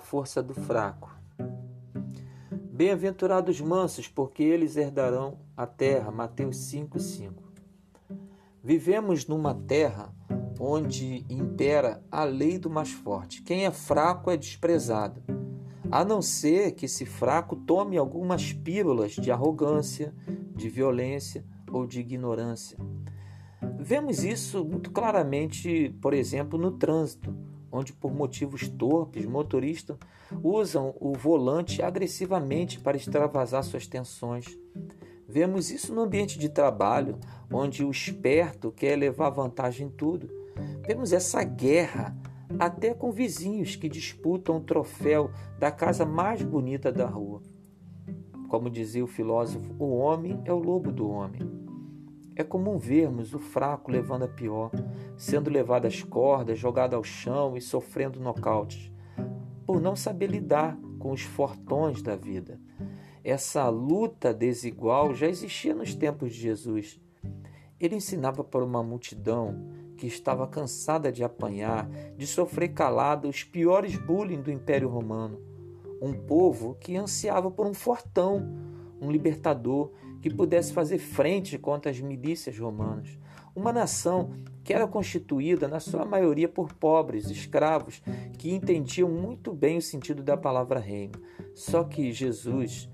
força do fraco. Bem-aventurados mansos, porque eles herdarão a terra. Mateus 5:5. Vivemos numa terra onde impera a lei do mais forte. Quem é fraco é desprezado, a não ser que esse fraco tome algumas pílulas de arrogância, de violência ou de ignorância. Vemos isso muito claramente, por exemplo, no trânsito onde por motivos torpes motoristas usam o volante agressivamente para extravasar suas tensões. Vemos isso no ambiente de trabalho, onde o esperto quer levar vantagem em tudo. Vemos essa guerra até com vizinhos que disputam o troféu da casa mais bonita da rua. Como dizia o filósofo, o homem é o lobo do homem. É comum vermos o fraco levando a pior, sendo levado às cordas, jogado ao chão e sofrendo nocautes, por não saber lidar com os fortões da vida. Essa luta desigual já existia nos tempos de Jesus. Ele ensinava para uma multidão que estava cansada de apanhar, de sofrer calado os piores bullying do Império Romano. Um povo que ansiava por um fortão, um libertador que pudesse fazer frente contra as milícias romanas. Uma nação que era constituída, na sua maioria, por pobres, escravos, que entendiam muito bem o sentido da palavra reino. Só que Jesus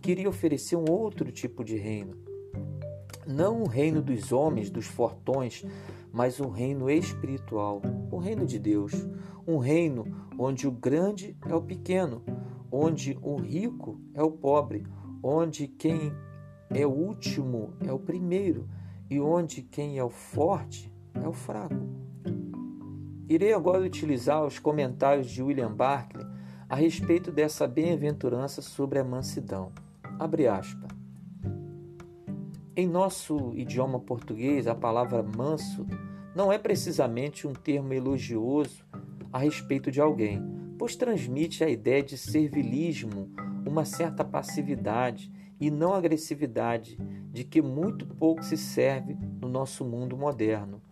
queria oferecer um outro tipo de reino. Não o reino dos homens, dos fortões, mas um reino espiritual, o reino de Deus. Um reino onde o grande é o pequeno, onde o rico é o pobre, onde quem é o último é o primeiro, e onde quem é o forte é o fraco. Irei agora utilizar os comentários de William Barclay a respeito dessa bem-aventurança sobre a mansidão. Abre aspas. Em nosso idioma português, a palavra manso não é precisamente um termo elogioso a respeito de alguém, pois transmite a ideia de servilismo, uma certa passividade e não agressividade, de que muito pouco se serve no nosso mundo moderno.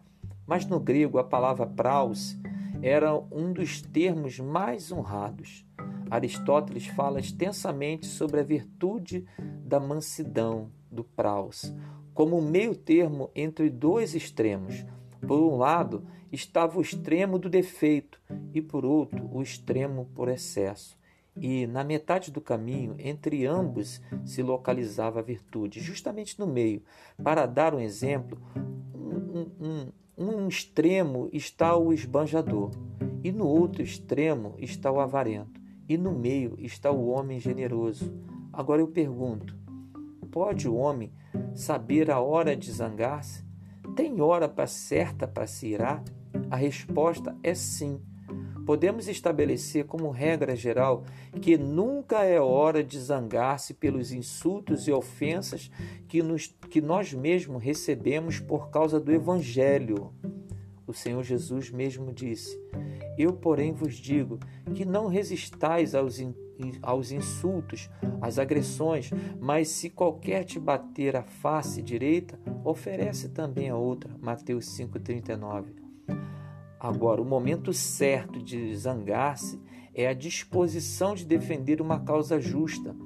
Mas no grego, a palavra praus era um dos termos mais honrados. Aristóteles fala extensamente sobre a virtude da mansidão, do praus, como um meio termo entre dois extremos. Por um lado, estava o extremo do defeito e por outro, o extremo por excesso e na metade do caminho, entre ambos, se localizava a virtude, justamente no meio. Para dar um exemplo, um, um, um extremo está o esbanjador, e no outro extremo está o avarento, e no meio está o homem generoso. Agora eu pergunto: pode o homem saber a hora de zangar-se? Tem hora certa para se irar? A resposta é sim podemos estabelecer como regra geral que nunca é hora de zangar-se pelos insultos e ofensas que, nos, que nós mesmos recebemos por causa do Evangelho. O Senhor Jesus mesmo disse: Eu, porém, vos digo que não resistais aos, aos insultos, às agressões, mas se qualquer te bater a face direita, oferece também a outra. Mateus 5,39. Agora, o momento certo de zangar-se é a disposição de defender uma causa justa.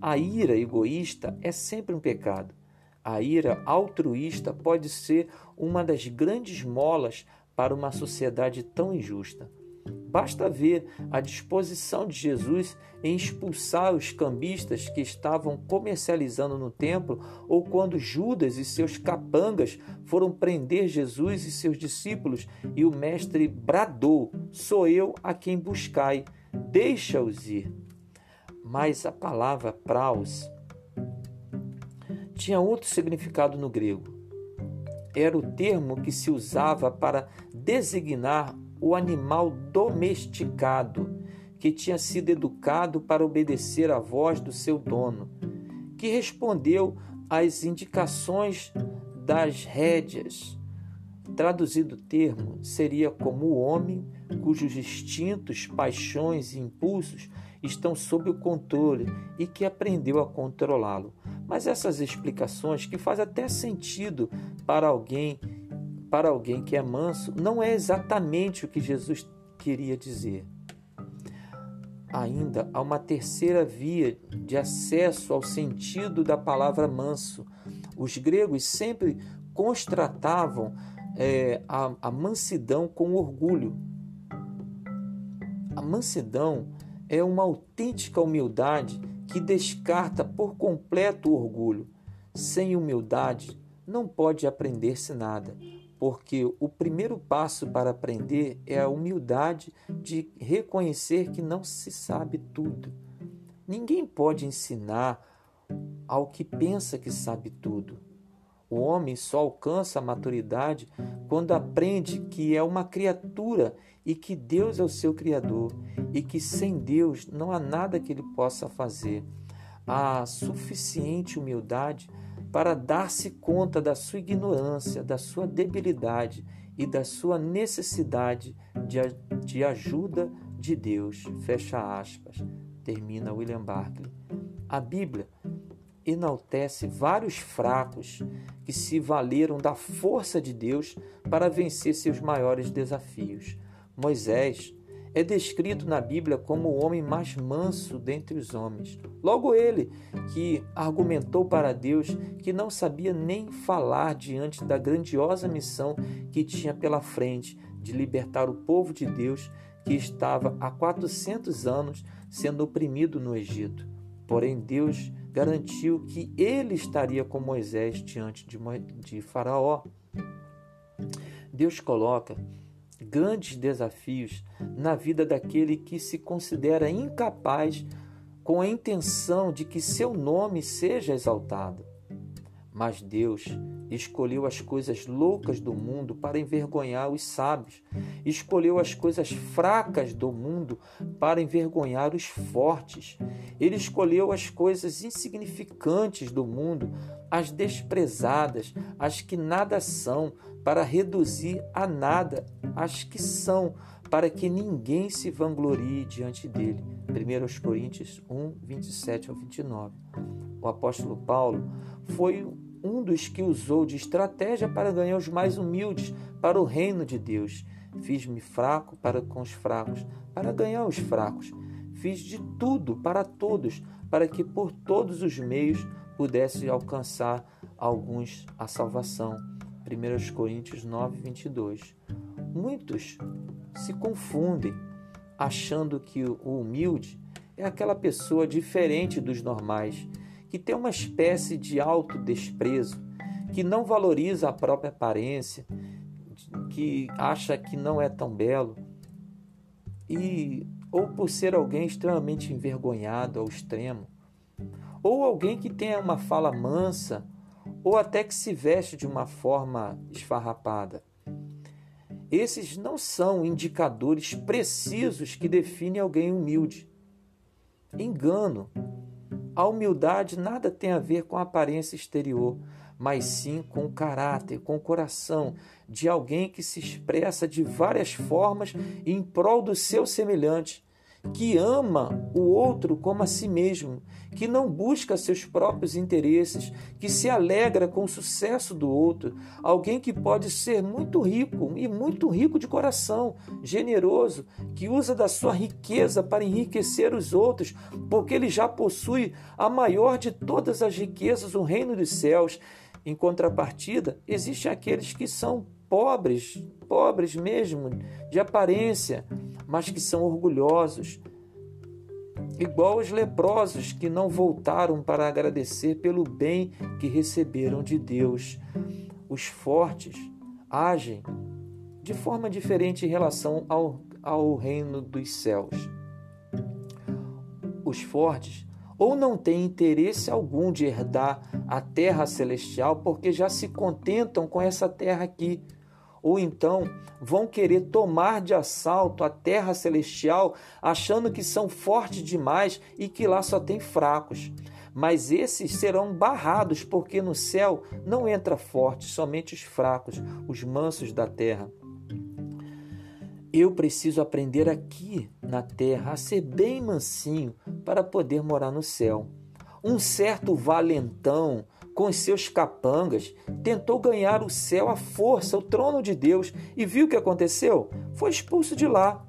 A ira egoísta é sempre um pecado. A ira altruísta pode ser uma das grandes molas para uma sociedade tão injusta. Basta ver a disposição de Jesus em expulsar os cambistas que estavam comercializando no templo, ou quando Judas e seus capangas foram prender Jesus e seus discípulos, e o mestre bradou: Sou eu a quem buscai, deixa-os ir. Mas a palavra praus tinha outro significado no grego. Era o termo que se usava para designar o animal domesticado, que tinha sido educado para obedecer à voz do seu dono, que respondeu às indicações das rédeas. Traduzido o termo, seria como o homem cujos instintos, paixões e impulsos estão sob o controle e que aprendeu a controlá-lo. Mas essas explicações, que faz até sentido para alguém para alguém que é manso, não é exatamente o que Jesus queria dizer. ainda há uma terceira via de acesso ao sentido da palavra manso. Os gregos sempre constratavam é, a, a mansidão com orgulho. A mansidão é uma autêntica humildade que descarta por completo o orgulho. Sem humildade não pode aprender-se nada, porque o primeiro passo para aprender é a humildade de reconhecer que não se sabe tudo. Ninguém pode ensinar ao que pensa que sabe tudo. O homem só alcança a maturidade quando aprende que é uma criatura e que Deus é o seu Criador e que sem Deus não há nada que ele possa fazer. Há suficiente humildade para dar-se conta da sua ignorância, da sua debilidade e da sua necessidade de, de ajuda de Deus. Fecha aspas. Termina William Barclay. A Bíblia enaltece vários fracos que se valeram da força de Deus para vencer seus maiores desafios. Moisés é descrito na Bíblia como o homem mais manso dentre os homens. Logo ele, que argumentou para Deus que não sabia nem falar diante da grandiosa missão que tinha pela frente de libertar o povo de Deus que estava há 400 anos sendo oprimido no Egito. Porém, Deus garantiu que ele estaria com Moisés diante de Faraó. Deus coloca grandes desafios na vida daquele que se considera incapaz com a intenção de que seu nome seja exaltado. Mas Deus escolheu as coisas loucas do mundo para envergonhar os sábios, escolheu as coisas fracas do mundo para envergonhar os fortes. Ele escolheu as coisas insignificantes do mundo, as desprezadas, as que nada são, para reduzir a nada as que são, para que ninguém se vanglorie diante dele. 1 Coríntios 1, 27 ao 29. O apóstolo Paulo foi um dos que usou de estratégia para ganhar os mais humildes para o reino de Deus. Fiz-me fraco para com os fracos, para ganhar os fracos. Fiz de tudo para todos, para que por todos os meios pudesse alcançar alguns a salvação. 1 Coríntios 9, 22. Muitos se confundem achando que o humilde é aquela pessoa diferente dos normais, que tem uma espécie de autodesprezo, que não valoriza a própria aparência, que acha que não é tão belo, e ou por ser alguém extremamente envergonhado ao extremo, ou alguém que tenha uma fala mansa ou até que se veste de uma forma esfarrapada. Esses não são indicadores precisos que definem alguém humilde. Engano. A humildade nada tem a ver com a aparência exterior, mas sim com o caráter, com o coração de alguém que se expressa de várias formas em prol do seu semelhante que ama o outro como a si mesmo, que não busca seus próprios interesses, que se alegra com o sucesso do outro, alguém que pode ser muito rico e muito rico de coração, generoso, que usa da sua riqueza para enriquecer os outros, porque ele já possui a maior de todas as riquezas, o reino dos céus. Em contrapartida, existem aqueles que são pobres, pobres mesmo, de aparência, mas que são orgulhosos, igual os leprosos que não voltaram para agradecer pelo bem que receberam de Deus. Os fortes agem de forma diferente em relação ao, ao reino dos céus. Os fortes ou não têm interesse algum de herdar a terra celestial porque já se contentam com essa terra aqui ou então vão querer tomar de assalto a terra celestial, achando que são fortes demais e que lá só tem fracos. Mas esses serão barrados, porque no céu não entra forte, somente os fracos, os mansos da terra. Eu preciso aprender aqui na terra a ser bem mansinho para poder morar no céu. Um certo valentão, com os seus capangas, tentou ganhar o céu à força, o trono de Deus, e viu o que aconteceu? Foi expulso de lá.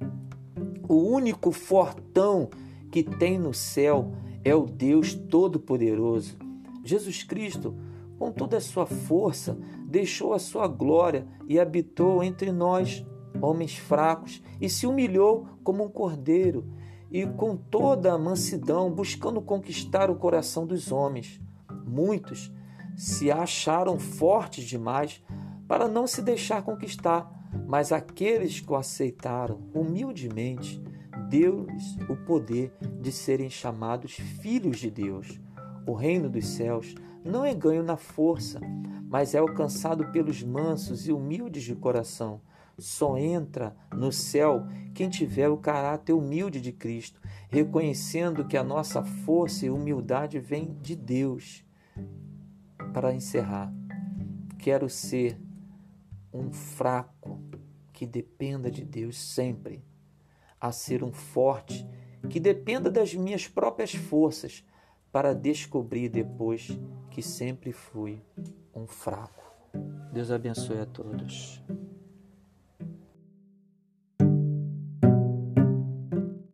O único fortão que tem no céu é o Deus Todo-Poderoso. Jesus Cristo, com toda a sua força, deixou a sua glória e habitou entre nós, homens fracos, e se humilhou como um cordeiro, e com toda a mansidão, buscando conquistar o coração dos homens. Muitos se acharam fortes demais para não se deixar conquistar, mas aqueles que o aceitaram humildemente, deu-lhes o poder de serem chamados filhos de Deus. O reino dos céus não é ganho na força, mas é alcançado pelos mansos e humildes de coração. Só entra no céu quem tiver o caráter humilde de Cristo, reconhecendo que a nossa força e humildade vem de Deus. Para encerrar, quero ser um fraco que dependa de Deus sempre a ser um forte que dependa das minhas próprias forças para descobrir depois que sempre fui um fraco. Deus abençoe a todos.